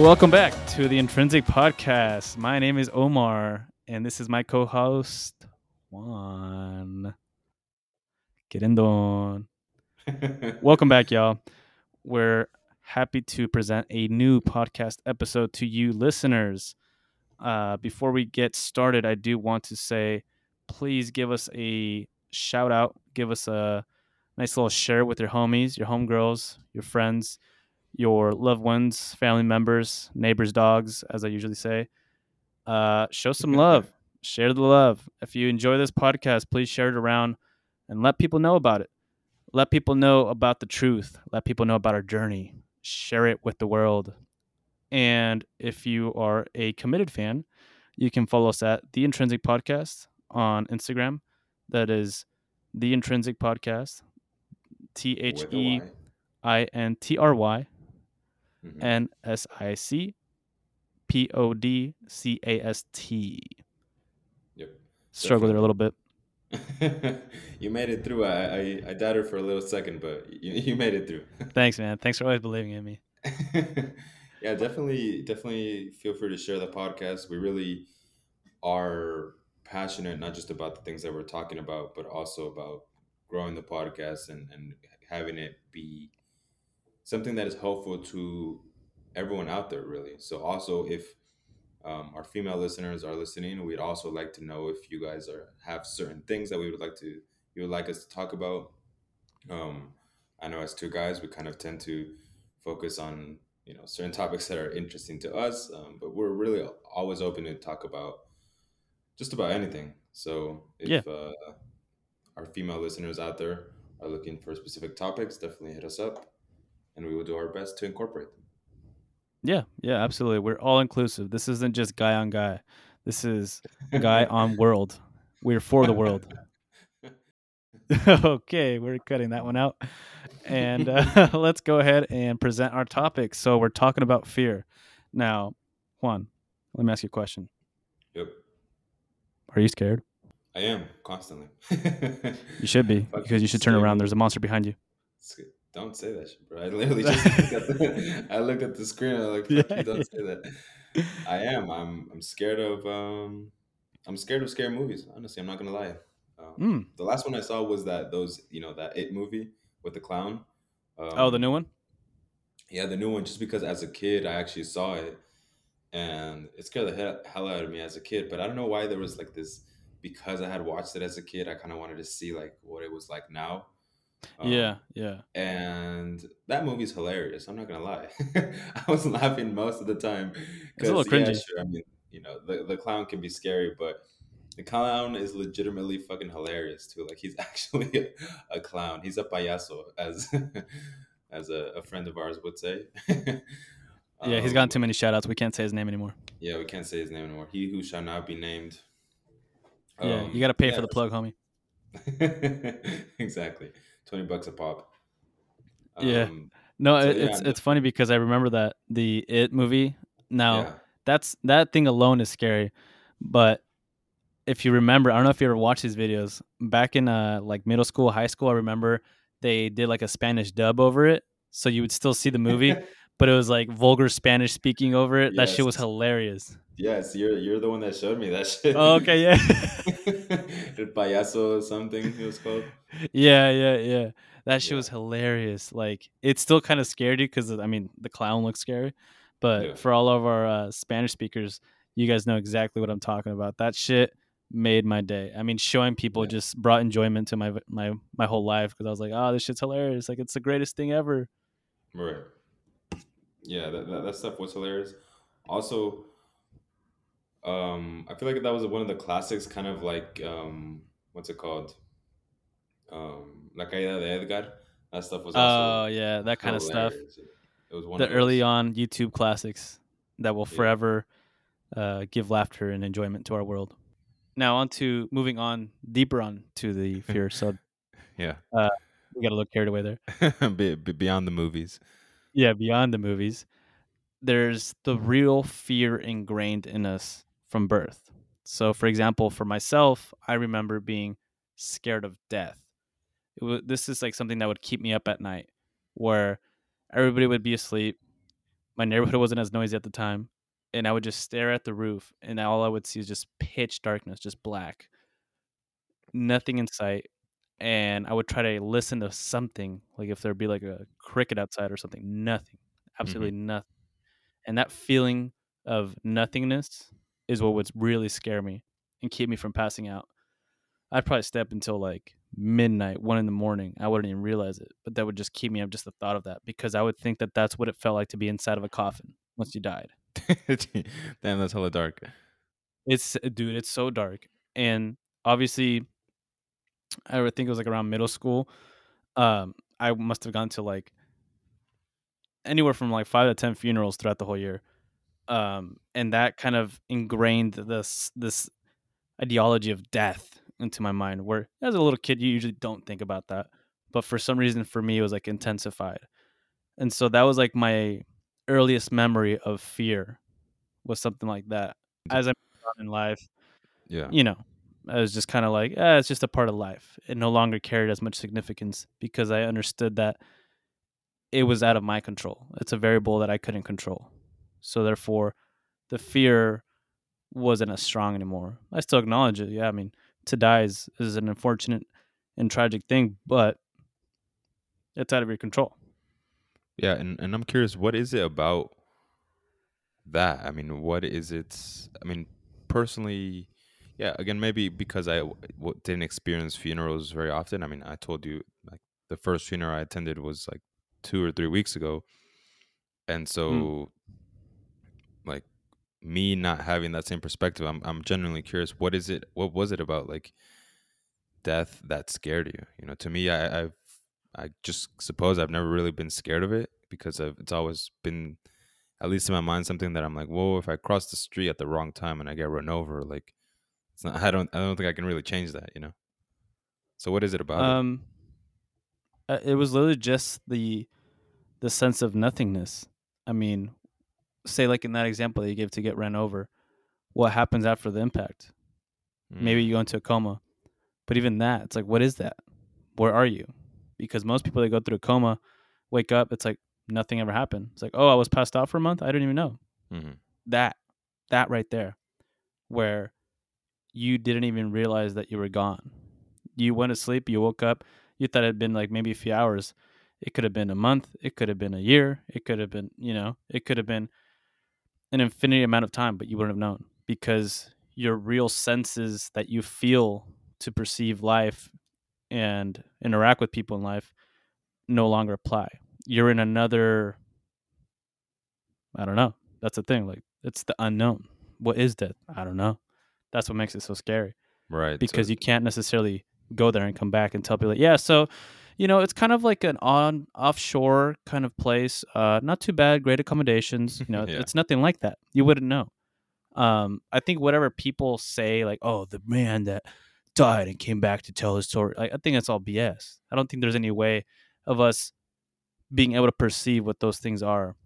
Welcome back to the Intrynsic Podcast. My name is Omar, and this is my co-host Juan. Get in on. Welcome back, y'all. We're happy to present a new podcast episode to you listeners. Uh, before we get started, I do want to say, please give us a shout out, give us a nice little share with your homies, your homegirls, your friends, your loved ones, family members, neighbors, dogs, as I usually say. Uh, show some love, share the love. If you enjoy this podcast, please share it around and let people know about it. Let people know about the truth. Let people know about our journey. Share it with the world. And if you are a committed fan, you can follow us at The Intrynsic Podcast on Instagram. That is The Intrynsic Podcast. T H E. I N T R Y Mhm. N S I C P O D C A S T. Yep. Struggle there a little bit. you made it through. I, I I doubted for a little second, but you, you made it through. Thanks, man. Thanks for always believing in me. yeah, definitely, definitely feel free to share the podcast. We really are passionate, not just about the things that we're talking about, but also about growing the podcast and, and having it be something that is helpful to everyone out there, really. So, also, if um, our female listeners are listening, we'd also like to know if you guys are have certain things that we would like to you would like us to talk about. Um, I know as two guys, we kind of tend to focus on you know certain topics that are interesting to us, um, but we're really always open to talk about just about anything. So if Yeah. uh, our female listeners out there are looking for specific topics, definitely hit us up, and we will do our best to incorporate them. Yeah, yeah, absolutely. We're all inclusive. This isn't just guy on guy. This is guy on world. We're for the world. okay, we're cutting that one out. And uh, let's go ahead and present our topic. So we're talking about fear. Now, Juan, let me ask you a question. Yep, Are you scared? I am constantly. You should be because you should turn around. There's a monster behind you. Don't say that shit, bro. I literally just looked at the, I looked at the screen and I'm like, fuck Yeah. you, don't say that. I am. I'm. I'm scared of. Um, I'm scared of scary movies. Honestly, I'm not gonna lie. Um, Mm. The last one I saw was that those, you know, that It movie with the clown. Um, Oh, the new one? Yeah, the new one. Just because as a kid I actually saw it, and it scared the hell, hell out of me as a kid. But I don't know why there was like this. Because I had watched it as a kid, I kind of wanted to see like what it was like now. Um, yeah, yeah. and that movie's hilarious. I'm not gonna lie, I was laughing most of the time. It's a little 'cause, yeah, cringy. sure, I mean, you know, the, the clown can be scary, but the clown is legitimately fucking hilarious too. Like he's actually a, a clown. He's a payaso, as as a, a friend of ours would say. Yeah, he's gotten Um, too many shout outs. We can't say his name anymore. Yeah, we can't say his name anymore. He who shall not be named. yeah, Um, you got to pay yeah, for the plug, homie. exactly, twenty bucks a pop. Yeah. Um, No, So, yeah, it's it's funny because I remember that the It movie. Now yeah. that's that thing alone is scary, but if you remember, I don't know if you ever watched these videos back in uh like middle school, high school. I remember they did like a Spanish dub over it, so you would still see the movie, but it was like vulgar Spanish speaking over it. That shit was Yes. hilarious. Yes, you're you're the one that showed me that shit. Oh, okay, yeah. El payaso or something it was called. Yeah, yeah, yeah. That shit Yeah. was hilarious. Like it still kind of scared you because I mean the clown looks scary, but Yeah. for all of our uh, Spanish speakers, you guys know exactly what I'm talking about. That shit made my day. I mean, showing people Yeah. just brought enjoyment to my my my whole life because I was like, oh, this shit's hilarious. Like it's the greatest thing ever. Right. Yeah, that, that that stuff was hilarious. Also, um, I feel like that was one of the classics, kind of like um, what's it called? Um, La Caída de Edgar. That stuff was Oh yeah, that kind of stuff. hilarious. It was one of The of early on YouTube classics that will Yeah. forever uh, give laughter and enjoyment to our world. Now on to moving on deeper on to the fear. So Yeah. we got a little carried away there. Be- be- beyond the movies. Yeah, beyond the movies, there's the real fear ingrained in us from birth. So, for example, for myself, I remember being scared of death. It wa this is like something that would keep me up at night, where everybody would be asleep. My neighborhood wasn't as noisy at the time, and I would just stare at the roof, and all I would see is just pitch darkness, just black, nothing in sight. And I would try to listen to something, like if there'd be like a cricket outside or something. Nothing, absolutely mm-hmm. nothing. And that feeling of nothingness is what would really scare me and keep me from passing out. I'd probably step until like midnight, one in the morning. I wouldn't even realize it, but that would just keep me up. Just the thought of that, because I would think that that's what it felt like to be inside of a coffin once you died. Damn, that's hella dark. It's dude, it's so dark, and obviously, I would think it was like around middle school. Um, I must have gone to like anywhere from like five to ten funerals throughout the whole year, um, and that kind of ingrained this this ideology of death into my mind. Where as a little kid, you usually don't think about that, but for some reason, for me, it was like intensified, and so that was like my earliest memory of fear was something like that. As I'm in life, Yeah. you know, I was just kind of like, eh, it's just a part of life. It no longer carried as much significance because I understood that it was out of my control. It's a variable that I couldn't control. So therefore, the fear wasn't as strong anymore. I still acknowledge it. Yeah, I mean, to die is, is an unfortunate and tragic thing, but it's out of your control. Yeah, and, and I'm curious, what is it about that? I mean, what is it? I mean, personally, yeah, again, maybe because I w- didn't experience funerals very often. I mean, I told you, like, the first funeral I attended was like two or three weeks ago. And hmm. so, like, me not having that same perspective, I'm, I'm genuinely curious, what is it, what was it about, like, death that scared you? You know, to me, I, I've, I just suppose I've never really been scared of it because of, it's always been, at least in my mind, something that I'm like, whoa, if I cross the street at the wrong time and I get run over, like, it's not, I don't, I don't think I can really change that, you know? So what is it about it? Um, uh, it was literally just the the sense of nothingness. I mean, say like in that example that you gave to get ran over, what happens after the impact? Maybe Mm, you go into a coma, but even that, it's like, what is that? Where are you? Because most people that go through a coma wake up, it's like nothing ever happened. It's like, oh, I was passed out for a month. I didn't even know mhm. that. That right there, where you didn't even realize that you were gone. You went to sleep, you woke up, you thought it had been like maybe a few hours. It could have been a month, it could have been a year, it could have been, you know, it could have been an infinity amount of time, but you wouldn't have known because your real senses that you feel to perceive life and interact with people in life no longer apply. You're in another I don't know. That's the thing. Like it's the unknown. What is death? I don't know. That's what makes it so scary Right. because so, you can't necessarily go there and come back and tell people, yeah, so you know, it's kind of like an on offshore kind of place. Uh, not too bad, great accommodations. You know, Yeah. it's nothing like that. You wouldn't know. Um, I think whatever people say, like, oh, the man that died and came back to tell his story, like, I think that's all BS. I don't think there's any way of us being able to perceive what those things are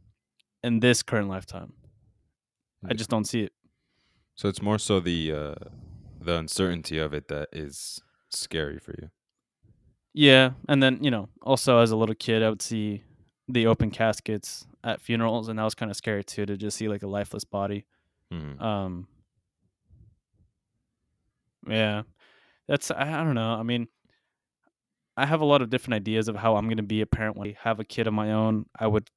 in this current lifetime. I just don't see it. So it's more so the, uh, the uncertainty of it that is scary for you. Yeah, and then you know, also as a little kid, I would see the open caskets at funerals, and that was kind of scary too to just see like a lifeless body. Mhm. Um, yeah, that's I, I don't know. I mean, I have a lot of different ideas of how I'm gonna be a parent when I have a kid of my own. I would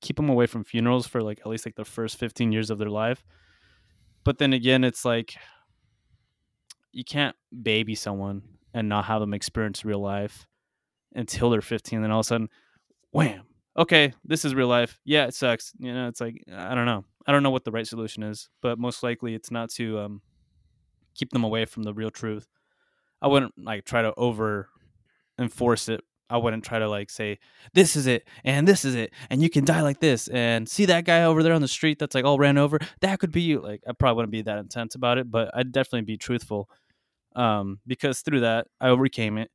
keep them away from funerals for like at least like the first 15 years of their life. But then again, it's like you can't baby someone and not have them experience real life until they're 15. Then all of a sudden, wham! Okay, this is real life. Yeah, it sucks. You know, it's like I don't know. I don't know what the right solution is, but most likely it's not to um, keep them away from the real truth. I wouldn't like try to over enforce it. I wouldn't try to like say this is it and this is it and you can die like this and see that guy over there on the street that's like all ran over that could be you. Like I probably wouldn't be that intense about it, but I'd definitely be truthful um, because through that I overcame it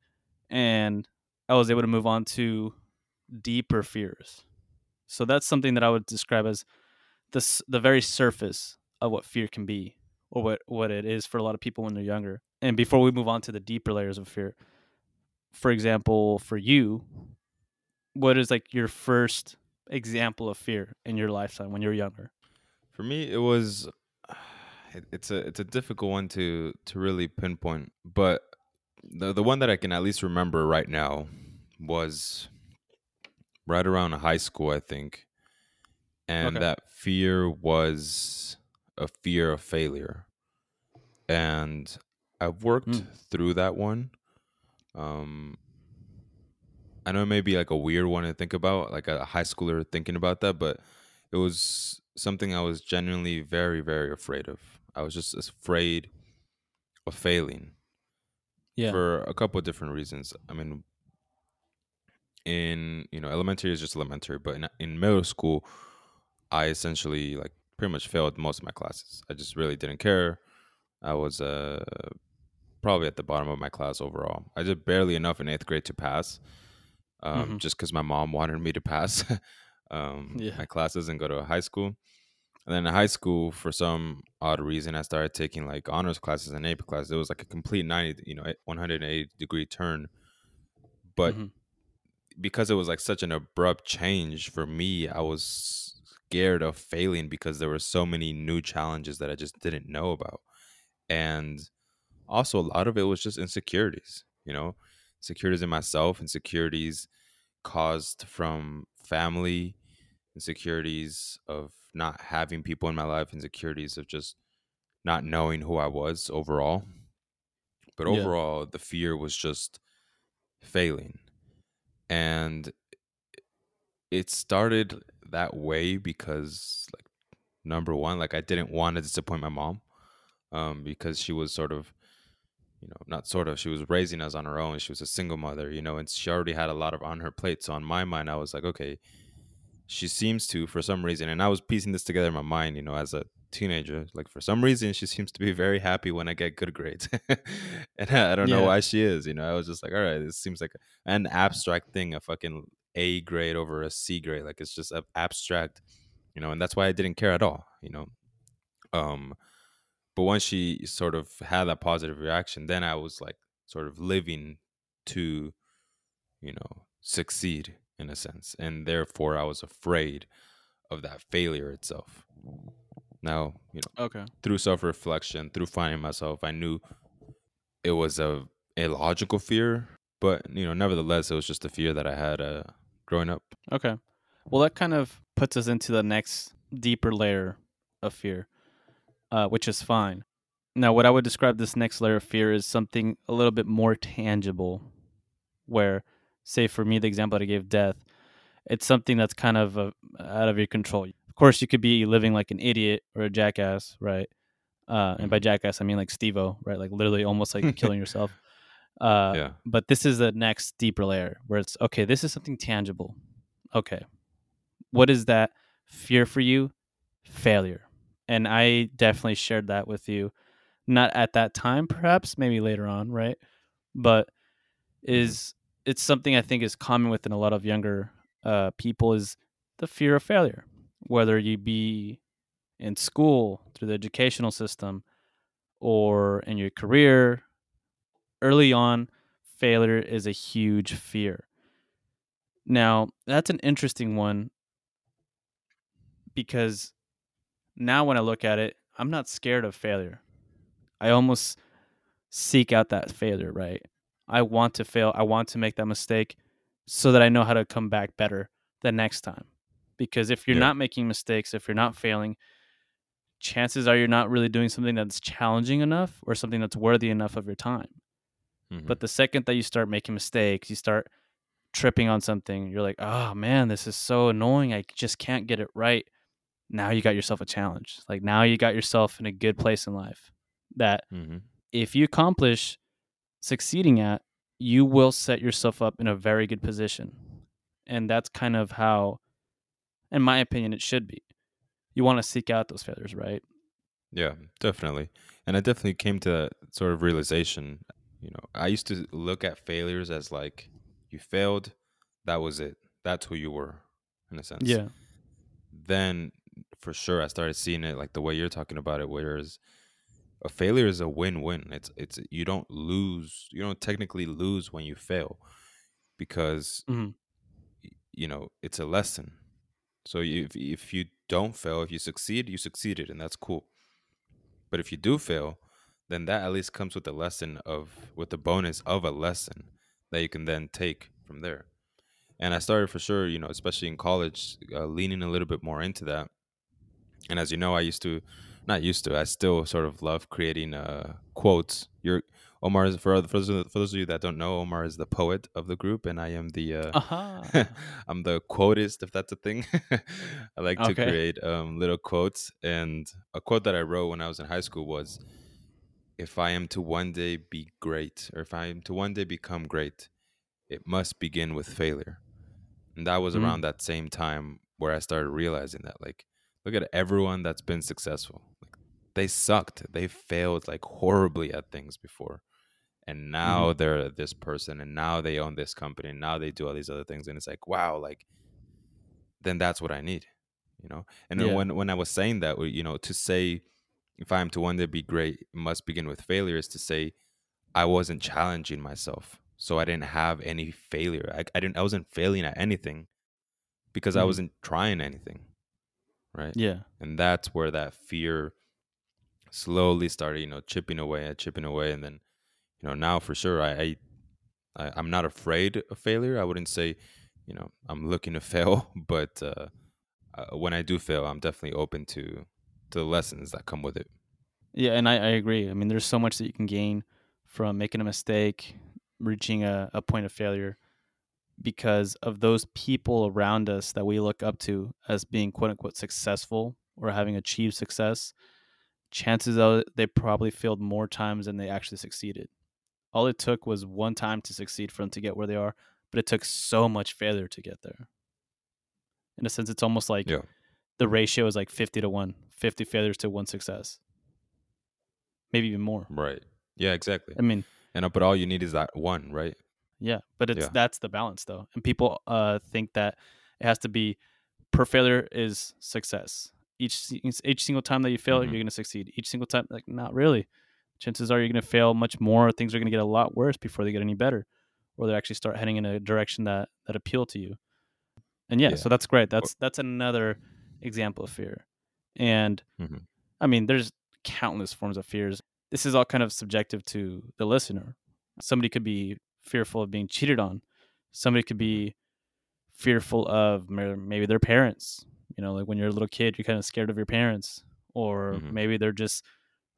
and I was able to move on to deeper fears. So that's something that I would describe as the the very surface of what fear can be or what what it is for a lot of people when they're younger. And before we move on to the deeper layers of fear, for example, for you, what is like your first example of fear in your lifetime when you were younger? For me, it was it's a it's a difficult one to to really pinpoint, but the the one that I can at least remember right now was right around high school, I think, and Okay. that fear was a fear of failure, and I've worked Mm. through that one. Um, I know it may be like a weird one to think about, like a high schooler thinking about that, but it was something I was genuinely very, very afraid of. I was just afraid of failing Yeah. for a couple of different reasons. I mean, in you know, elementary is just elementary, but in, in middle school, I essentially like pretty much failed most of my classes. I just really didn't care. I was uh probably at the bottom of my class overall. I did barely enough in eighth grade to pass, um, Mhm. just because my mom wanted me to pass um, Yeah. my classes and go to a high school. And then in high school, for some odd reason, I started taking like honors classes and AP classes. It was like a complete ninety, you know, one hundred and eighty degree turn. But Mhm. because it was like such an abrupt change for me, I was scared of failing because there were so many new challenges that I just didn't know about. And also a lot of it was just insecurities, you know, insecurities in myself, insecurities caused from family, insecurities of not having people in my life, insecurities of just not knowing who I was overall. But Yeah. overall, the fear was just failing. And it started that way because like number one, like I didn't want to disappoint my mom. Um, because she was sort of you know, not sort of, she was raising us on her own. She was a single mother, you know, and she already had a lot of on her plate. So on my mind, I was like, okay, she seems to for some reason, and I was piecing this together in my mind, you know, as a teenager, like for some reason, she seems to be very happy when I get good grades, and I, I don't know why she is, you know. I was just like, all right, this seems like an abstract thing, a fucking A grade over a C grade, like it's just abstract, you know, and that's why I didn't care at all, you know. Um, but once she sort of had that positive reaction then i was like sort of living to you know succeed in a sense and therefore i was afraid of that failure itself now you know Okay. through self-reflection through finding myself i knew it was a illogical fear but you know nevertheless it was just a fear that i had uh growing up Okay. Well, that kind of puts us into the next deeper layer of fear, uh, which is fine. Now, what I would describe this next layer of fear is something a little bit more tangible, where, say, for me, the example that I gave, death, it's something that's kind of uh, out of your control. Of course, you could be living like an idiot or a jackass, right? Uh, and by Mhm. jackass, I mean like Steve-O, right? Like literally almost like killing yourself. Uh, yeah but this is the next deeper layer where it's okay, this is something tangible. Okay. What is that fear for you? Failure. And I definitely shared that with you. Not at that time, perhaps, maybe later on, right? But is it's something I think is common within a lot of younger uh, people is the fear of failure, whether you be in school through the educational system or in your career. Early on, failure is a huge fear. Now, that's an interesting one because now when I look at it, I'm not scared of failure. I almost seek out that failure, right? I want to fail. I want to make that mistake so that I know how to come back better the next time. Because if you're Yeah. not making mistakes, if you're not failing, chances are you're not really doing something that's challenging enough or something that's worthy enough of your time. Mhm. But the second that you start making mistakes, you start tripping on something, you're like, oh man, this is so annoying. I just can't get it right. Now you got yourself a challenge. Like now you got yourself in a good place in life that Mhm. if you accomplish succeeding at, you will set yourself up in a very good position. And that's kind of how, in my opinion, it should be. You want to seek out those failures, right? Yeah, definitely. And I definitely came to that sort of realization. You know, I used to look at failures as like you failed, that was it. That's who you were, in a sense. Yeah. Then for sure I started seeing it like the way you're talking about it, whereas a failure is a win-win. It's it's you don't lose, you don't technically lose when you fail because Mhm. you know, it's a lesson. So if if you don't fail, if you succeed, you succeeded, and that's cool. But if you do fail, then that at least comes with the lesson of with the bonus of a lesson that you can then take from there. And I started for sure, you know, especially in college, uh, leaning a little bit more into that. And as you know, I used to, not used to, I still sort of love creating uh, quotes. You're Omar is for, for those, for those of you that don't know, Omar is the poet of the group, and I am the uh, Uh-huh. I'm the quotist, if that's a thing. I like to create um, little quotes, and a quote that I wrote when I was in high school was, "If I am to one day be great, or if I am to one day become great, it must begin with failure." And that was Mm. around that same time where I started realizing that, like, look at everyone that's been successful. Like, they sucked. They failed like horribly at things before and now they're this person and now they own this company and now they do all these other things and it's like wow like then that's what i need you know and then Yeah. when when i was saying that you know to say if i am to one day be great must begin with failure is to say i wasn't challenging myself so i didn't have any failure i, I didn't i wasn't failing at anything because i Mhm. wasn't trying anything right? Yeah. and that's where that fear slowly started you know chipping away and chipping away. And then you know now for sure I, I i'm not afraid of failure. I wouldn't say you know i'm looking to fail but uh, uh when i do fail i'm definitely open to to the lessons that come with it. Yeah, and I, I agree. I mean, there's so much that you can gain from making a mistake, reaching a, a point of failure because of those people around us that we look up to as being quote unquote successful or having achieved success. Chances are they probably failed more times than they actually succeeded. All it took was one time to succeed for them to get where they are, but it took so much failure to get there. In a sense, it's almost like Yeah. the ratio is like 50 to 1, 50 failures to one success. Maybe even more. right yeah exactly I mean, and uh, but all you need is that one right yeah, but it's Yeah. that's the balance though. And people uh think that it has to be per failure is success. Each each single time that you fail, Mhm. you're going to succeed. Each single time like not really. Chances are you're going to fail much more. Things are going to get a lot worse before they get any better or they actually start heading in a direction that that appeal to you. And yeah, Yeah. so that's great. That's that's another example of fear. And Mhm. I mean, there's countless forms of fears. This is all kind of subjective to the listener. Somebody could be fearful of being cheated on. Somebody could be fearful of maybe their parents. You know, like when you're a little kid, you're kind of scared of your parents, or Mhm. maybe they're just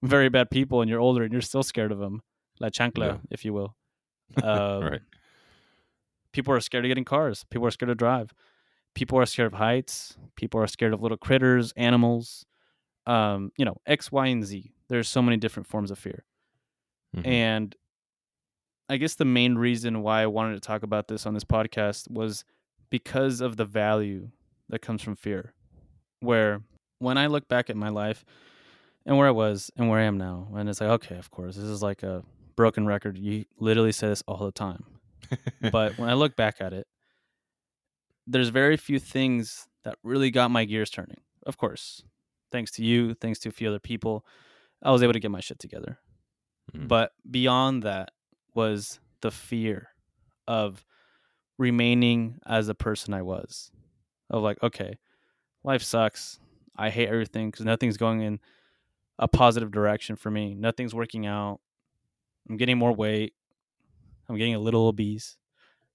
very bad people, and you're older and you're still scared of them, la chancla, Yeah. if you will. Um, right People are scared of getting cars. People are scared to drive. People are scared of heights. People are scared of little critters, animals. Um, you know, X, Y, and Z. There's so many different forms of fear. Mhm. And I guess the main reason why I wanted to talk about this on this podcast was because of the value that comes from fear. Where when I look back at my life and where I was and where I am now, and it's like, okay, of course, this is like a broken record. You literally say this all the time. But when I look back at it, there's very few things that really got my gears turning. Of course, thanks to you, thanks to a few other people, I was able to get my shit together. Mhm. But beyond that was the fear of remaining as the person I was. Of like, okay, life sucks. I hate everything because nothing's going in a positive direction for me. Nothing's working out. I'm getting more weight. I'm getting a little obese.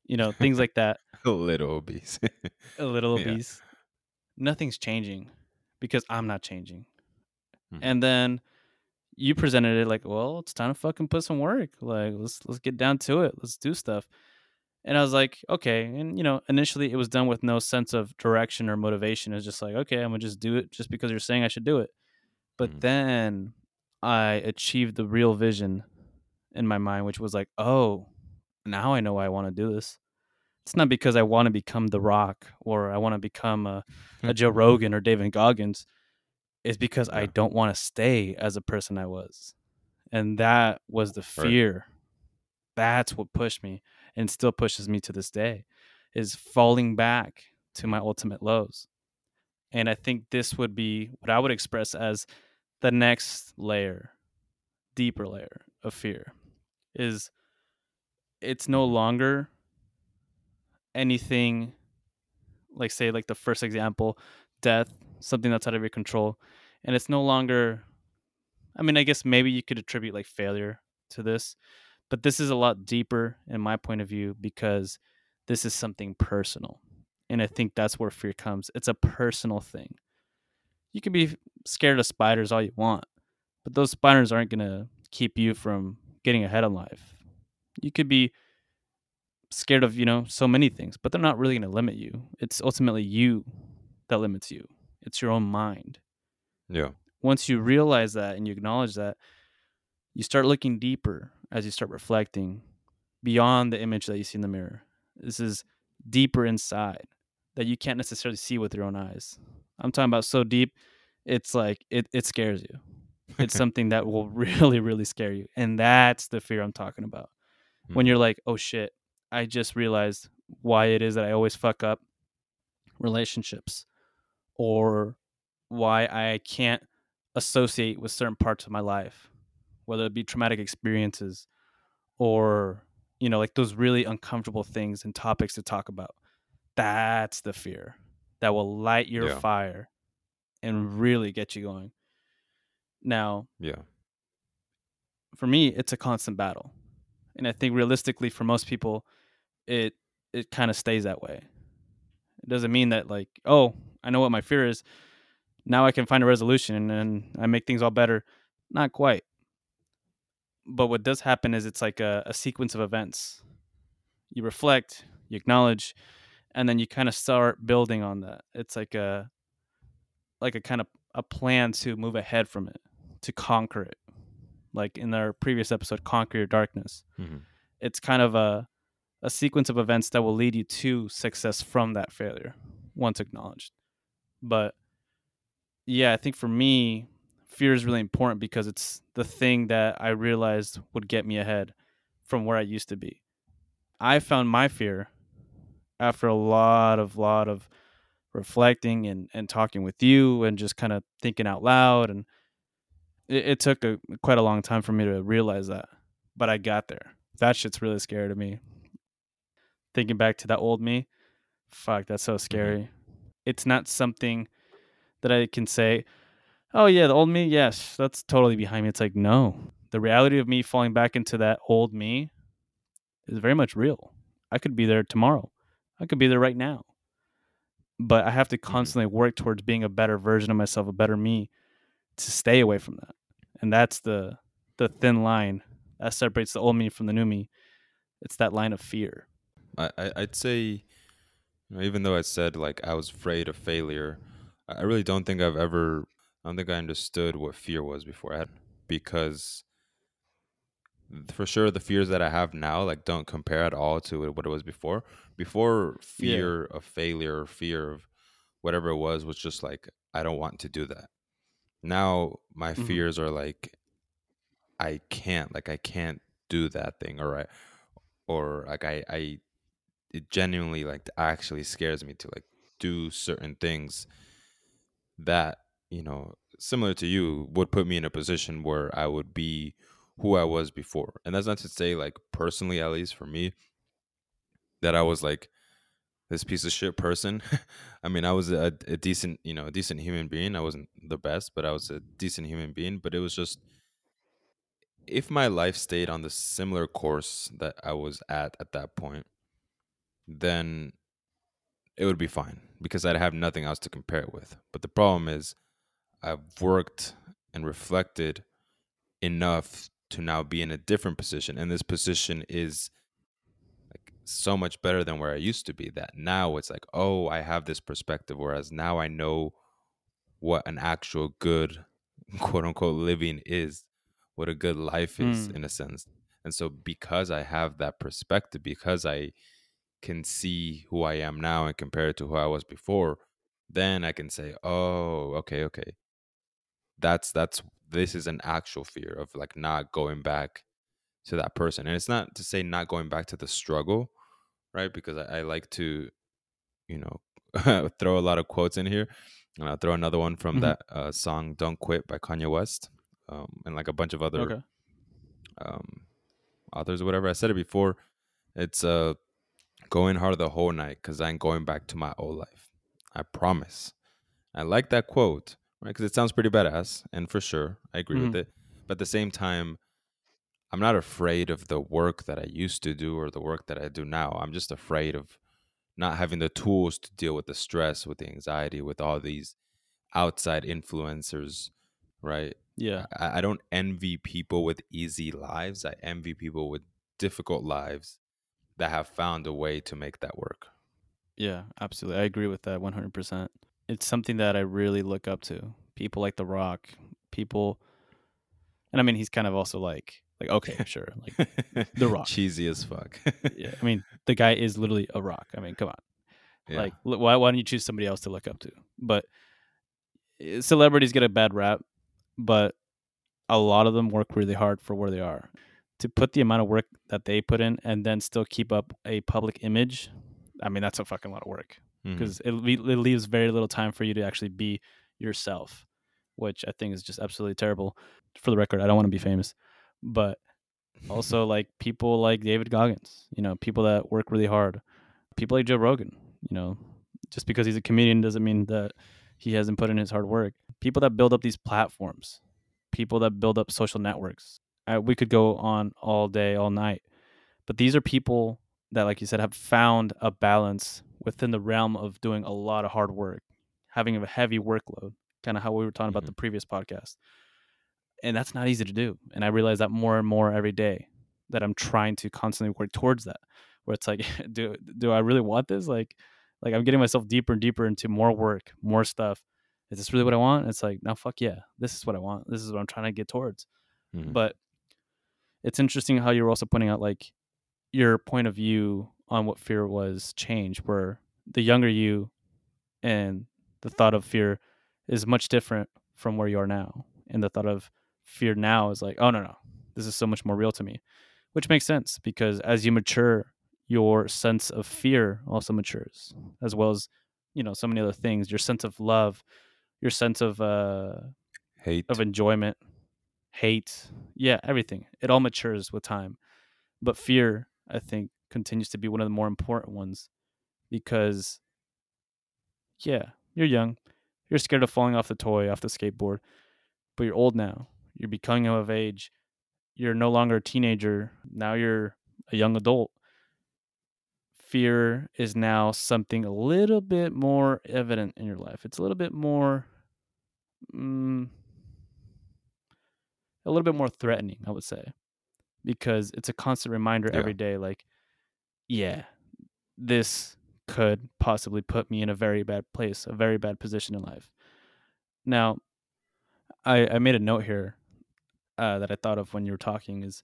You know, things like that. a little obese A little Yeah. obese. Nothing's changing because I'm not changing. Mhm. And then you presented it like, well, it's time to fucking put some work. Like, let's let's get down to it. Let's do stuff. And I was like, okay. And you know, initially it was done with no sense of direction or motivation. It was just like, okay, I'm gonna just do it just because you're saying I should do it. But Mhm. then I achieved the real vision in my mind, which was like, oh, now I know why I want to do this. It's not because I want to become The Rock or I want to become a, a Joe Rogan or David Goggins. It's because I don't want to stay as a person I was. And that was the fear. That's what pushed me and still pushes me to this day is falling back to my ultimate lows. And I think this would be what I would express as the next layer, deeper layer of fear is it's no Mhm. longer anything like say like the first example, death, something that's out of your control, and it's no longer. I mean, I guess maybe you could attribute like failure to this, but this is a lot deeper in my point of view because this is something personal. And I think that's where fear comes. It's a personal thing. You can be scared of spiders all you want, but those spiders aren't going to keep you from getting ahead in life. You could be scared of, you know, so many things, but they're not really going to limit you. It's ultimately you that limits you. It's your own mind. Yeah. Once you realize that and you acknowledge that, you start looking deeper as you start reflecting beyond the image that you see in the mirror. This is deeper inside that you can't necessarily see with your own eyes. I'm talking about so deep, it's like it, it scares you. It's something that will really, really scare you. And that's the fear I'm talking about. When Mhm. you're like, oh shit, I just realized why it is that I always fuck up relationships or why I can't associate with certain parts of my life, whether it be traumatic experiences or, you know, like those really uncomfortable things and topics to talk about. That's the fear that will light your Yeah. fire and really get you going. Now, yeah. for me, it's a constant battle. And I think realistically for most people, it it kind of stays that way. It doesn't mean that like, oh, I know what my fear is. Now I can find a resolution and I make things all better. Not quite. But what does happen is it's like a, a sequence of events. You reflect, you acknowledge, and then you kind of start building on that. It's like a like a kind of a plan to move ahead from it, to conquer it. Like in our previous episode, Conquer Your Darkness Mhm. it's kind of a a sequence of events that will lead you to success from that failure once acknowledged. But yeah, I think for me, fear is really important because it's the thing that I realized would get me ahead from where I used to be. I found my fear after a lot of lot of reflecting and, and talking with you and just kind of thinking out loud and it, it took a quite a long time for me to realize that. But I got there that shit's really scary to me. Thinking back to that old me, fuck, that's so mm-hmm. scary. It's not something that I can say, oh yeah, the old me, yes, that's totally behind me. It's like, no. The reality of me falling back into that old me is very much real. I could be there tomorrow. I could be there right now. But I have to mm-hmm. constantly work towards being a better version of myself, a better me to stay away from that. And that's the the thin line that separates the old me from the new me. It's that line of fear. I, I I'd say, you know, even though I said like I was afraid of failure, I I really don't think I've ever. I don't think I understood what fear was before I had because for sure the fears that I have now like don't compare at all to what it was before. Before Yeah. fear of failure or fear of whatever it was was just like I don't want to do that. Now my Mhm. fears are like I can't like I can't do that thing or I or like I I it genuinely like actually scares me to like do certain things that you know similar to you would put me in a position where I would be who I was before. And that's not to say like personally at least for me that I was like this piece of shit person. I mean, I was a, a decent, you know, a decent human being. I wasn't the best, but I was a decent human being, but it was just if my life stayed on the similar course that I was at at that point, then it would be fine because I'd have nothing else to compare it with. But the problem is, I've worked and reflected enough to now be in a different position, and this position is like so much better than where I used to be. That now it's like, oh, I have this perspective, whereas now I know what an actual good quote unquote living is, what a good life is Mm. in a sense. And so because I have that perspective, because I can see who I am now and compare it to who I was before, then I can say, "Oh, okay, okay. That's that's this is an actual fear of like not going back to that person." And it's not to say not going back to the struggle, right? Because I, I like to, you know, throw a lot of quotes in here. And I'll throw another one from Mhm. that uh, song "Don't Quit" by Kanye West, um, and like a bunch of other Okay. um, authors or whatever. I said it before. It's uh going hard the whole night because I'm going back to my old life. I promise. I like that quote, right? Because it sounds pretty badass, and for sure, I agree with Mhm. it. But at the same time, I'm not afraid of the work that I used to do or the work that I do now. I'm just afraid of not having the tools to deal with the stress, with the anxiety, with all these outside influencers, right? Yeah. I, I don't envy people with easy lives. I envy people with difficult lives that have found a way to make that work. Yeah, absolutely. I agree with that 100%. It's something that I really look up to. People like The Rock, people and I mean he's kind of also like like okay, sure. Like The Rock. cheesy as fuck. yeah, I mean the guy is literally a rock. I mean, come on. Yeah. Like why why don't you choose somebody else to look up to? But eh, celebrities get a bad rap, but a lot of them work really hard for where they are. To put the amount of work that they put in and then still keep up a public image, I mean that's a fucking lot of work. Mm-hmm. Because it, it leaves very little time for you to actually be yourself, which I think is just absolutely terrible. For the record, I don't want to be famous, but also like people like David Goggins, you know, people that work really hard, people like Joe Rogan, you know, just because he's a comedian doesn't mean that he hasn't put in his hard work. People that build up these platforms, people that build up social networks. Uh, we could go on all day, all night, but these are people that, like you said, have found a balance within the realm of doing a lot of hard work, having a heavy workload, kind of how we were talking about the previous podcast. And that's not easy to do. And I realize that more and more every day that I'm trying to constantly work towards that. Where it's like, do do I really want this? Like, like I'm getting myself deeper and deeper into more work, more stuff. Is this really what I want? It's like, no, fuck yeah, this is what I want. This is what I'm trying to get towards. Mhm. But it's interesting how you're also pointing out like your point of view on what fear was changed, where the younger you and the thought of fear is much different from where you are now. And the thought of fear now is like, oh no, no, this is so much more real to me. Which makes sense because as you mature, your sense of fear also matures, as well as, you know, so many other things. Your sense of love, your sense of uh hate. of enjoyment, hate, yeah, everything. It all matures with time. But fear, I think, continues to be one of the more important ones because, yeah, you're young. You're scared of falling off the toy, off the skateboard, but you're old now. You're becoming of age. You're no longer a teenager. Now you're a young adult. Fear is now something a little bit more evident in your life. It's a little bit more. Mm, a little bit more threatening, I would say, because it's a constant reminder Yeah. every day like, yeah, this could possibly put me in a very bad place, a very bad position in life. Now, I, I made a note here uh, that I thought of when you were talking is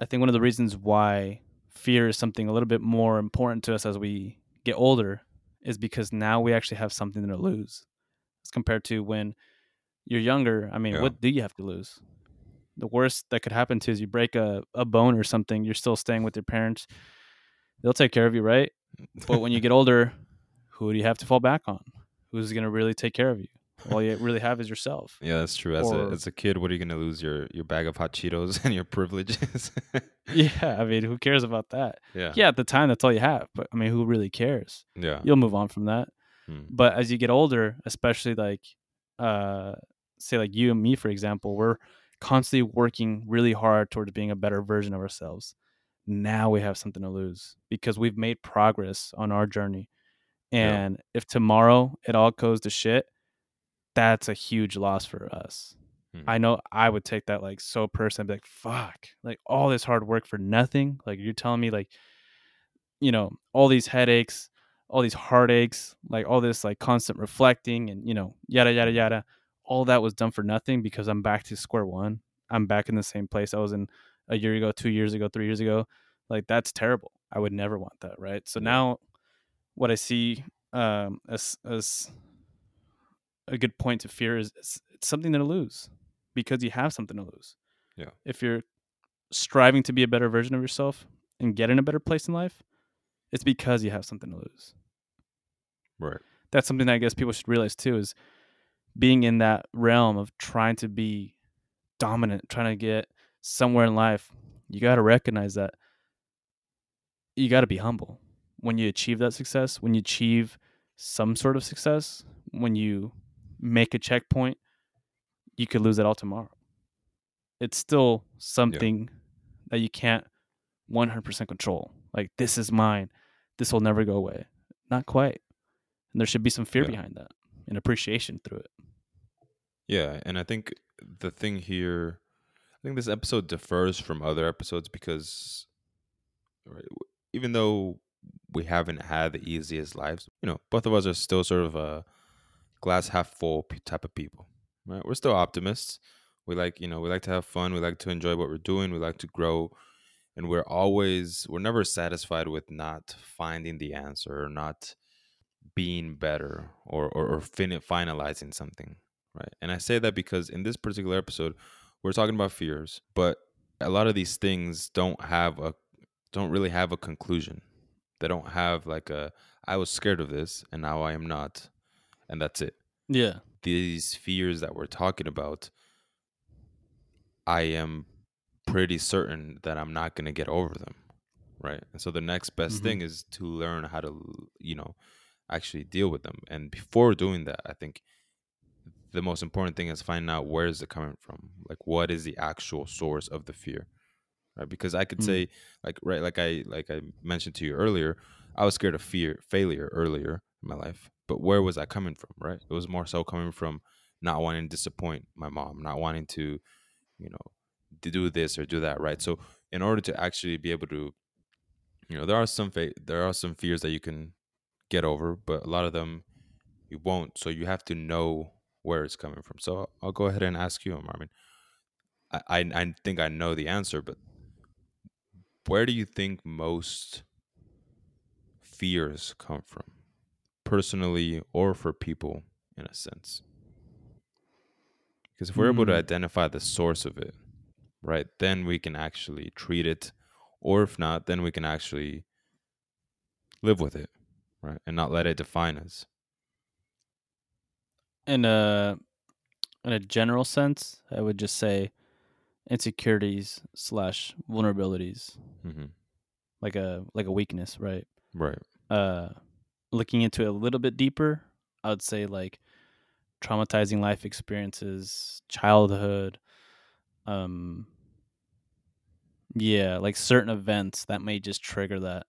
I think one of the reasons why fear is something a little bit more important to us as we get older is because now we actually have something to lose as compared to when you're younger. I mean, Yeah. what do you have to lose? The worst that could happen to you is you break a, a bone or something, you're still staying with your parents. They'll take care of you, right? But when you get older, who do you have to fall back on? Who's going to really take care of you? All you really have is yourself. yeah, that's true. As or- a as a kid, what are you gonna lose your your bag of hot Cheetos and your privileges? Yeah, I mean, who cares about that? yeah. Yeah, at the time, that's all you have. But I mean, who really cares? Yeah. You'll move on from that. Hmm. But as you get older, especially like, uh, say like you and me, for example, we're constantly working really hard towards being a better version of ourselves. Now we have something to lose because we've made progress on our journey. Yeah. And if tomorrow it all goes to shit, that's a huge loss for us. Hmm. I know I would take that like so personally, be like, fuck, like all this hard work for nothing. Like you're telling me like, you know, all these headaches, all these heartaches, like all this like constant reflecting and, you know, yada, yada, yada. All that was done for nothing because I'm back to square one. I'm back in the same place I was in a year ago, two years ago, three years ago. Like that's terrible. I would never want that. Right. So now what I see um, as, as a good point to fear is it's, it's something to lose because you have something to lose. Yeah. If you're striving to be a better version of yourself and get in a better place in life, it's because you have something to lose. Right. That's something that I guess people should realize too is being in that realm of trying to be dominant, trying to get somewhere in life. You got to recognize that you got to be humble when you achieve that success, when you achieve some sort of success, when you make a checkpoint, you could lose it all tomorrow. It's still something that you can't 100% control. Like, this is mine. This will never go away. Not quite. And there should be some fear Yeah. behind that and appreciation through it. Yeah, and I think the thing here, I think this episode differs from other episodes because, right, even though we haven't had the easiest lives, you know, both of us are still sort of a glass half full type of people, right? We're still optimists. We like, you know, we like to have fun. We like to enjoy what we're doing. We like to grow, and we're always, we're never satisfied with not finding the answer or not being better or or, or fin- finalizing something right and i say that because in this particular episode we're talking about fears but a lot of these things don't have a don't really have a conclusion they don't have like a i was scared of this and now i am not and that's it Yeah. these fears that we're talking about i am pretty certain that i'm not going to get over them right and so the next best Mhm. thing is to learn how to you know actually deal with them. And before doing that i think the most important thing is finding out where is it coming from? Like what is the actual source of the fear? Right? Because i could Mm. say like right like i like i mentioned to you earlier i was scared of fear failure earlier in my life. But where was that coming from right? It was more so coming from not wanting to disappoint my mom not wanting to you know to do this or do that right? So in order to actually be able to you know there are some fa- there are some fears that you can get over but a lot of them you won't so you have to know where it's coming from so i'll go ahead and ask you Omar. i I, I think i know the answer but where do you think most fears come from personally or for people in a sense because if we're able to Hmm. identify the source of it right then we can actually treat it or if not then we can actually live with it right and not let it define us in a in a general sense, I would just say insecurities slash vulnerabilities, hmm like a like a weakness, right? right Uh, looking into it a little bit deeper, I would say like traumatizing life experiences, childhood, um, yeah, like certain events that may just trigger that.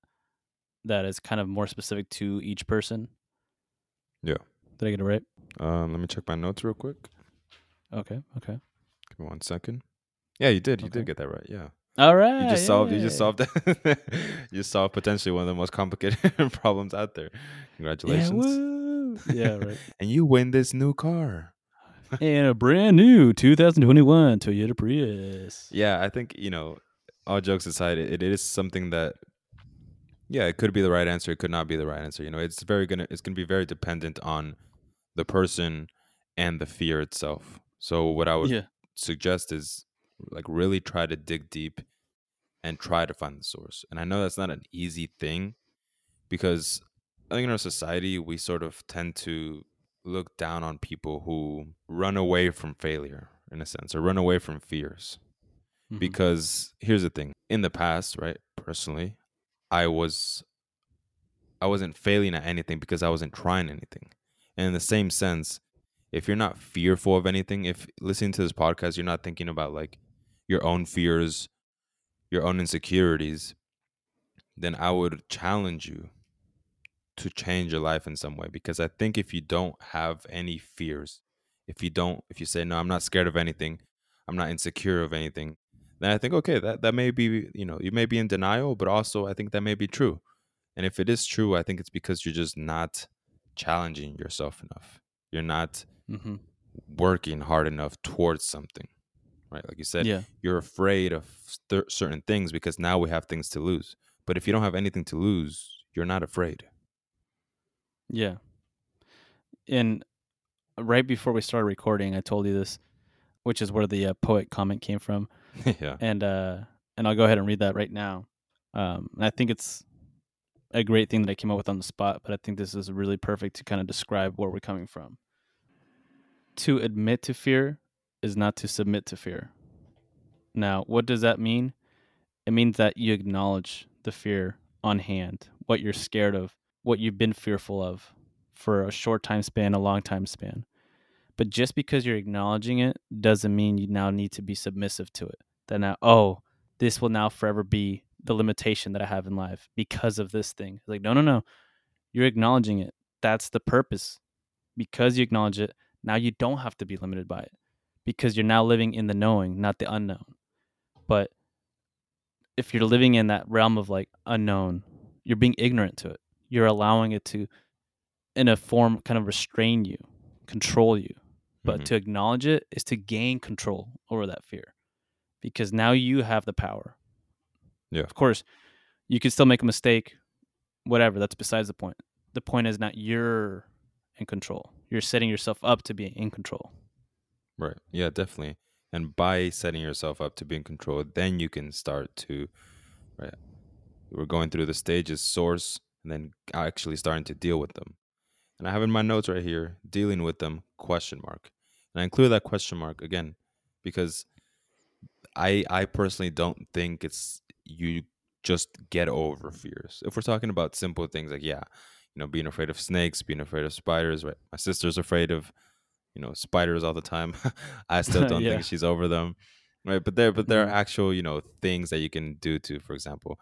That is kind of more specific to each person. Yeah. Did I get it right? um, let me check my notes real quick Okay. Okay. give me one second yeah you did you Okay. did get that right yeah All right. you just solved you just yay. solved you solved potentially one of the most complicated problems out there congratulations Yeah, yeah, right. and you win this new car and a brand new 2021 Toyota Prius. yeah i think you know all jokes aside it, it is something that yeah it could be the right answer it could not be the right answer you know it's very gonna it's gonna be very dependent on the person and the fear itself so what i would Yeah. suggest is like really try to dig deep and try to find the source and i know that's not an easy thing because i think in our society we sort of tend to look down on people who run away from failure in a sense or run away from fears Mhm. because here's the thing in the past right personally i was i wasn't failing at anything because i wasn't trying anything. And in the same sense if you're not fearful of anything if listening to this podcast you're not thinking about like your own fears your own insecurities then i would challenge you to change your life in some way. Because i think if you don't have any fears if you don't if you say no i'm not scared of anything. I'm not insecure of anything then i think okay that that may be you know you may be in denial but also i think that may be true and if it is true i think it's because you're just not challenging yourself enough you're not Mhm. working hard enough towards something right like you said Yeah. you're afraid of cer- certain things because now we have things to lose but if you don't have anything to lose you're not afraid Yeah. And right before we started recording, I told you this, which is where the uh, poet comment came from, yeah and uh, and I'll go ahead and read that right now. Um, and I think it's a great thing that I came up with on the spot, but I think this is really perfect to kind of describe where we're coming from. To admit to fear is not to submit to fear. Now, what does that mean? It means that you acknowledge the fear on hand, what you're scared of, what you've been fearful of for a short time span, a long time span. But just because you're acknowledging it doesn't mean you now need to be submissive to it. That now, oh, this will now forever be the limitation that I have in life because of this thing. Like, no, no, no. You're acknowledging it. That's the purpose. Because you acknowledge it, now you don't have to be limited by it because you're now living in the knowing, not the unknown. But if you're living in that realm of like unknown, you're being ignorant to it. You're allowing it to, in a form, kind of restrain you, control you. But Mhm. to acknowledge it is to gain control over that fear because now you have the power. Yeah. Of course, you can still make a mistake, whatever. That's besides the point. The point is not you're in control. You're setting yourself up to be in control. Right. Yeah, definitely. And by setting yourself up to be in control, then you can start to, right? We're going through the stages, source, and then actually starting to deal with them. And I have in my notes right here, dealing with them, question mark. And I include that question mark again because I I personally don't think it's you just get over fears. If we're talking about simple things like yeah, you know, being afraid of snakes, being afraid of spiders, right? My sister's afraid of you know spiders all the time. I still don't Yeah. think she's over them, right? But there, but there are Mhm. actual you know things that you can do to, for example,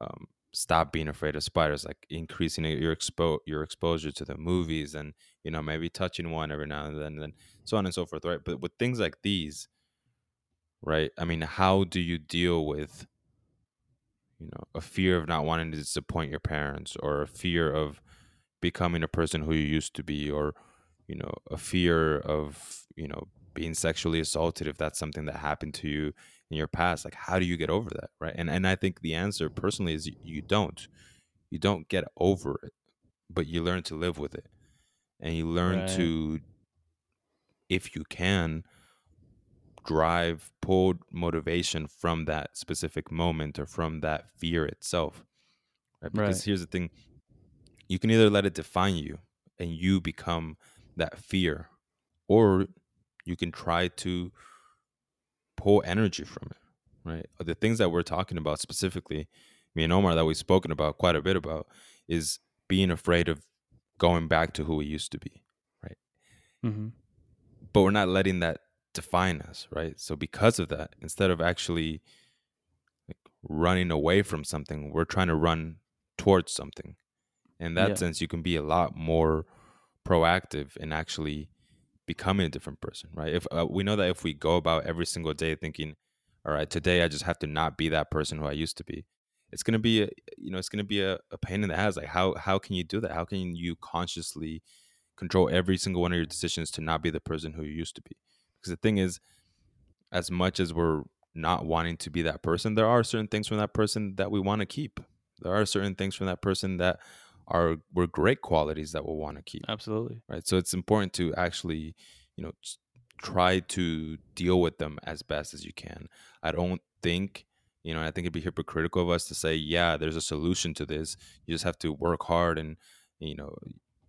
um, stop being afraid of spiders, like increasing your expo your exposure to the movies, and you know maybe touching one every now and then, and so on and so forth, right? But with things like these, right? I mean, how do you deal with you know a fear of not wanting to disappoint your parents, or a fear of becoming a person who you used to be, or you know a fear of you know being sexually assaulted if that's something that happened to you in your past like how do you get over that right and and i think the answer personally is you, don't you don't get over it but you learn to live with it and you learn Right. to if you can drive pull motivation from that specific moment or from that fear itself right because Right. here's the thing you can either let it define you and you become that fear or you can try to pull energy from it right? The things that we're talking about specifically me and omar that we've spoken about quite a bit about is being afraid of going back to who we used to be right? Hmm but we're not letting that define us right? So because of that instead of actually like, running away from something we're trying to run towards something. In that Yeah. sense you can be a lot more proactive and actually becoming a different person right? If uh, we know that if we go about every single day thinking all right today i just have to not be that person who i used to be it's to be a, you know it's to be a, a pain in the ass like how how can you do that? How can you consciously control every single one of your decisions to not be the person who you used to be? Because the thing is as much as we're not wanting to be that person there are certain things from that person that we want to keep. There are certain things from that person that are were great qualities that we'll want to keep Absolutely. right so it's important to actually you know try to deal with them as best as you can i don't think you know i think it'd be hypocritical of us to say yeah there's a solution to this you just have to work hard and you know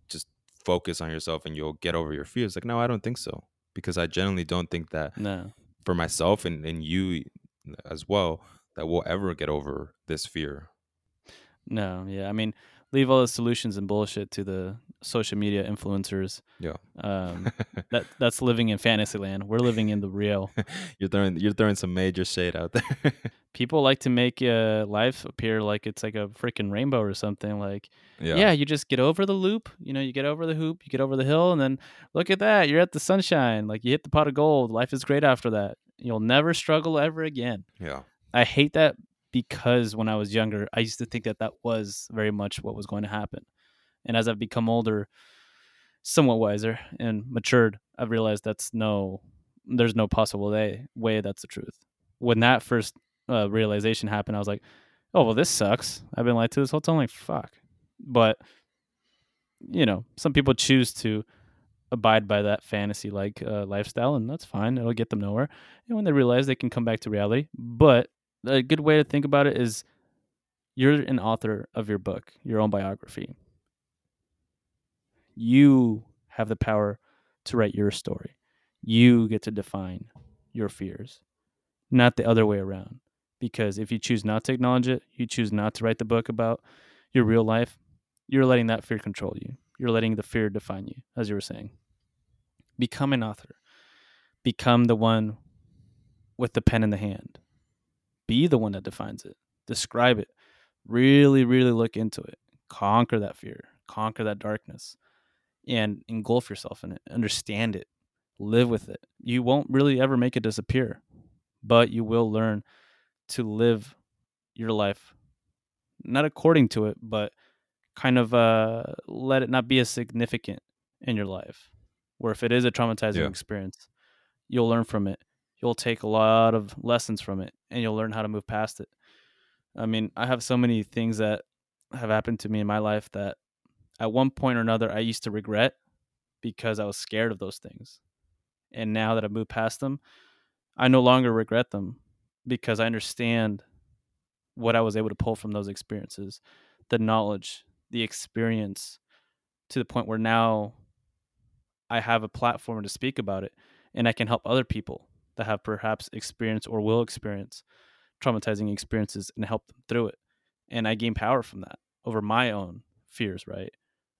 just focus on yourself and you'll get over your fears like no i don't think so because i generally don't think that No. for myself and, and you as well that we'll ever get over this fear No. Yeah. I mean, leave all the solutions and bullshit to the social media influencers. yeah Um, that that's living in fantasy land. We're living in the real. you're throwing you're throwing some major shade out there People like to make uh, life appear like it's like a freaking rainbow or something. Like, yeah yeah. you just get over the loop. You know, you get over the hoop, you get over the hill, and then look at that. You're at the sunshine. Like, you hit the pot of gold. Life is great after that. You'll never struggle ever again. yeah I hate that because when I was younger, I used to think that that was very much what was going to happen. And as I've become older, somewhat wiser and matured, I've realized that's no, there's no possible way, way that's the truth. When that first uh, realization happened, I was like, oh, well, this sucks. I've been lied to this whole time. Like, fuck. But, you know, some people choose to abide by that fantasy like uh, lifestyle, and that's fine. It'll get them nowhere. And when they realize they can come back to reality, but a good way to think about it is you're an author of your book, your own biography. You have the power to write your story. You get to define your fears, not the other way around. Because if you choose not to acknowledge it, you choose not to write the book about your real life, you're letting that fear control you. You're letting the fear define you, as you were saying. Become an author. Become the one with the pen in the hand. Be the one that defines it. Describe it. Really, really look into it. Conquer that fear. Conquer that darkness and engulf yourself in it. Understand it. Live with it. You won't really ever make it disappear, but you will learn to live your life not according to it, but kind of uh, let it not be as significant in your life. Where if it is a traumatizing Yeah. experience, you'll learn from it. You'll take a lot of lessons from it, and you'll learn how to move past it. I mean, I have so many things that have happened to me in my life that at one point or another I used to regret because I was scared of those things. And now that I've moved past them, I no longer regret them because I understand what I was able to pull from those experiences, the knowledge, the experience to the point where now I have a platform to speak about it and I can help other people that have perhaps experienced or will experience traumatizing experiences and help them through it. And I gain power from that over my own fears, right?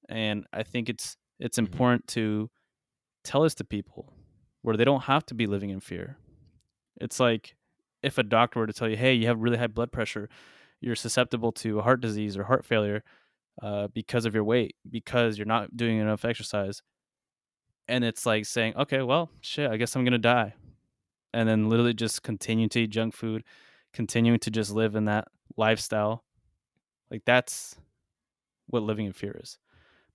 And I think it's it's Mhm. important to tell this to people where they don't have to be living in fear. It's like if a doctor were to tell you, "Hey, you have really high blood pressure, you're susceptible to heart disease or heart failure uh, because of your weight, because you're not doing enough exercise," and it's like saying, "Okay, well, shit, I guess I'm gonna die," and then literally just continue to eat junk food, continuing to just live in that lifestyle. Like that's what living in fear is.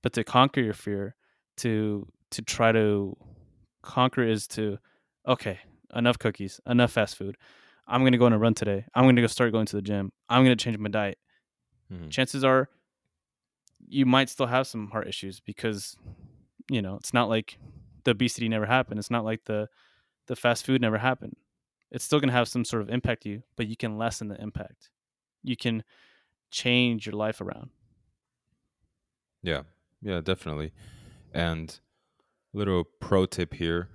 But to conquer your fear, to to try to conquer is to okay, enough cookies, enough fast food. I'm gonna go on a run today. I'm gonna go start going to the gym. I'm gonna change my diet. Mhm. Chances are you might still have some heart issues because you know it's not like the obesity never happened. It's not like the the fast food never happened. It's still gonna have some sort of impact to you, but you can lessen the impact. You can change your life around. Yeah, yeah, definitely. And little pro tip here.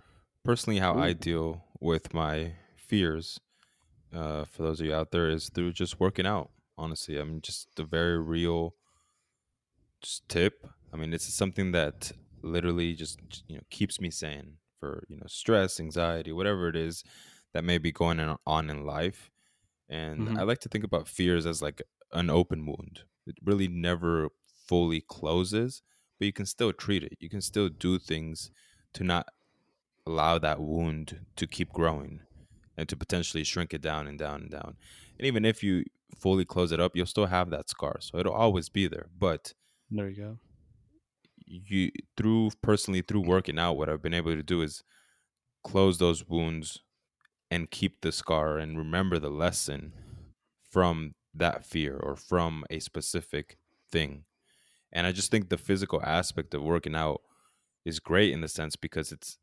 Personally, how I deal with my fears, uh, for those of you out there, is through just working out. Honestly, I mean, just a very real just tip. I mean, it's something that literally just you know keeps me sane for you know stress, anxiety, whatever it is that may be going on in life. And Mhm. I like to think about fears as like an open wound. It really never fully closes, but you can still treat it. You can still do things to not allow that wound to keep growing and to potentially shrink it down and down and down. And even if you fully close it up, you'll still have that scar. So it'll always be there. But There you go. You through personally through working out, what I've been able to do is close those wounds and keep the scar and remember the lesson from that fear or from a specific thing. And I just think the physical aspect of working out is great in the sense because it's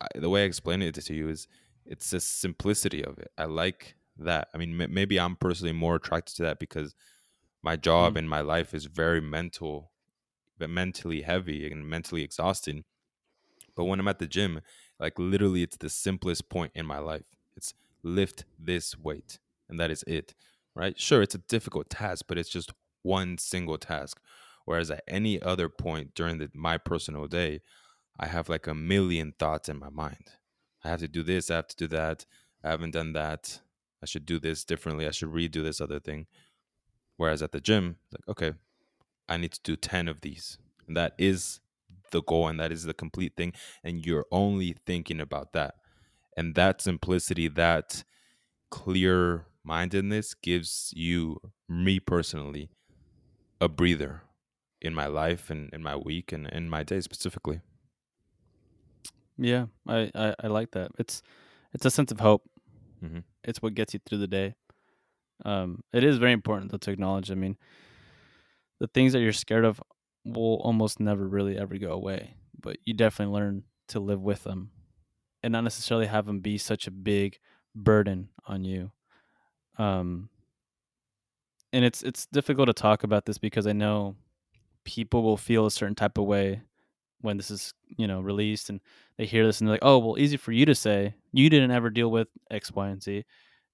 I- the way I explain it to you is it's the simplicity of it. I like that. I mean, m- maybe I'm personally more attracted to that because my job Mm. and my life is very mental, but mentally heavy and mentally exhausting. But when I'm at the gym, like literally, it's the simplest point in my life. It's lift this weight, and that is it. Right? Sure, it's a difficult task, but it's just one single task. Whereas at any other point during the, my personal day, I have like a million thoughts in my mind. I have to do this, I have to do that. I haven't done that. I should do this differently. I should redo this other thing. Whereas at the gym, like, okay, I need to do 10 of these. And that is the goal and that is the complete thing. And you're only thinking about that. And that simplicity, that clear mindedness gives you, me personally, a breather in my life and in my week and in my day specifically. Yeah, I, I, I like that. It's it's a sense of hope. Mhm. It's what gets you through the day. Um, it is very important though to acknowledge. I mean, the things that you're scared of will almost never really ever go away, but you definitely learn to live with them, and not necessarily have them be such a big burden on you. Um, and it's it's difficult to talk about this because I know people will feel a certain type of way when this is you know released and they hear this and they're like oh well easy for you to say you didn't ever deal with x y and z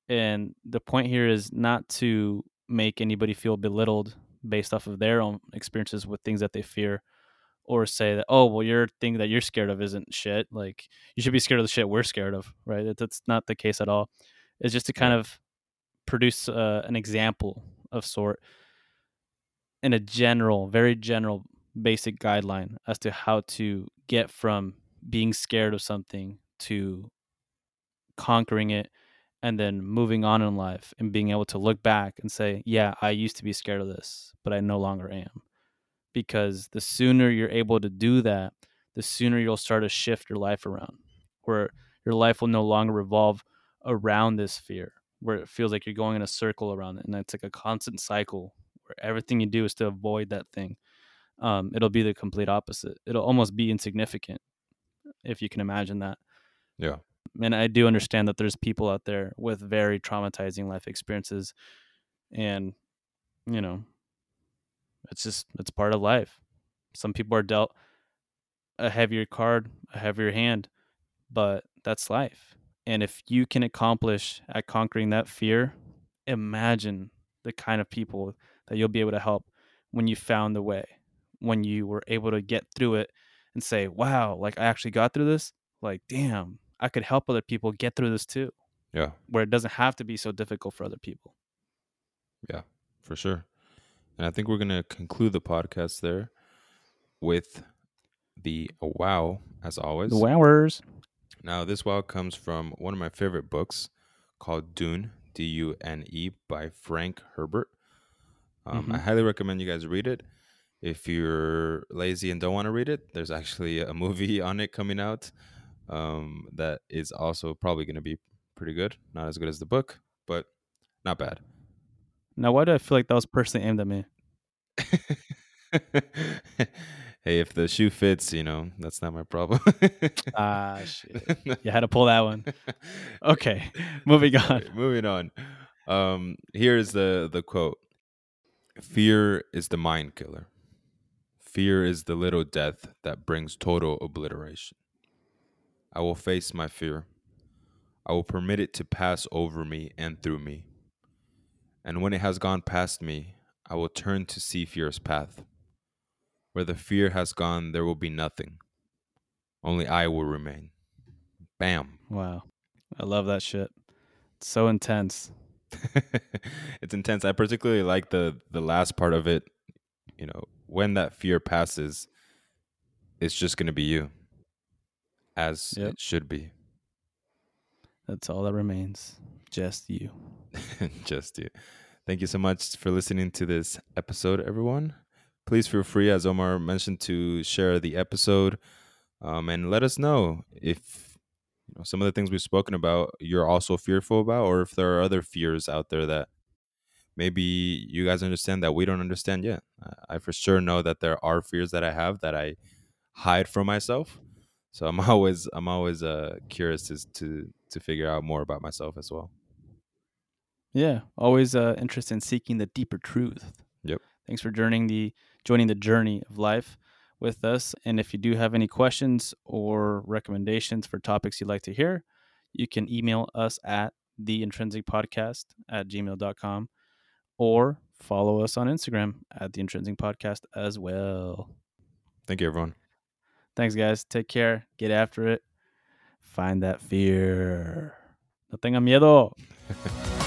and the point here is not to make anybody feel belittled based off of their own experiences with things that they fear or say that oh well your thing that you're scared of isn't shit like you should be scared of the shit we're scared of right? That's not the case at all. It's just to kind of produce uh, an example of sort in a general very general basic guideline as to how to get from being scared of something to conquering it and then moving on in life and being able to look back and say yeah i used to be scared of this but i no longer am because the sooner you're able to do that, the sooner you'll start to shift your life around, where your life will no longer revolve around this fear, where it feels like you're going in a circle around it, and it's like a constant cycle where everything you do is to avoid that thing. Um, it'll be the complete opposite. It'll almost be insignificant, if you can imagine that. Yeah. And I do understand that there's people out there with very traumatizing life experiences, and you know, it's just it's part of life. Some people are dealt a heavier card, a heavier hand, but that's life. And if you can accomplish at conquering that fear, imagine the kind of people that you'll be able to help when you found the way, when you were able to get through it and say, wow, like I actually got through this. Like, damn, I could help other people get through this too, Yeah. where it doesn't have to be so difficult for other people. Yeah, for sure. And I think we're going to conclude the podcast there with the wow, as always. The wowers. Now, this wow comes from one of my favorite books called Dune, D U N E, by Frank Herbert. Um, I Mhm. highly recommend you guys read it. If you're lazy and don't want to read it, there's actually a movie on it coming out um, that is also probably going to be pretty good. Not as good as the book, but not bad. Now, why do I feel like that was personally aimed at me? hey, if the shoe fits, you know, that's not my problem. Ah, shit. You had to pull that one. Okay, moving on. Moving on. Um, here's the the quote: "Fear is the mind killer. Fear is the little death that brings total obliteration. I will face my fear. I will permit it to pass over me and through me. And when it has gone past me, I will turn to see fear's path. Where the fear has gone, there will be nothing. Only I will remain." Bam. Wow. I love that shit. It's so intense. it's intense. I particularly like the the last part of it. You know, when that fear passes, it's just going to be you, as Yep. it should be. That's all that remains. Just you. just you. Thank you so much for listening to this episode, everyone. Please feel free, as Omar mentioned, to share the episode um, and let us know if you know some of the things we've spoken about you're also fearful about, or if there are other fears out there that maybe you guys understand that we don't understand yet. I- I for sure know that there are fears that I have that I hide from myself. So I'm always I'm always uh, curious to to to figure out more about myself as well. Yeah. Always uh, interested in seeking the deeper truth. Yep. Thanks for joining the joining the journey of life with us. And if you do have any questions or recommendations for topics you'd like to hear, you can email us at the Intrynsic podcast at gmail.com or follow us on Instagram at the Intrynsic podcast as well. Thank you, everyone. Thanks, guys. Take care. Get after it. Find that fear. No tengan miedo.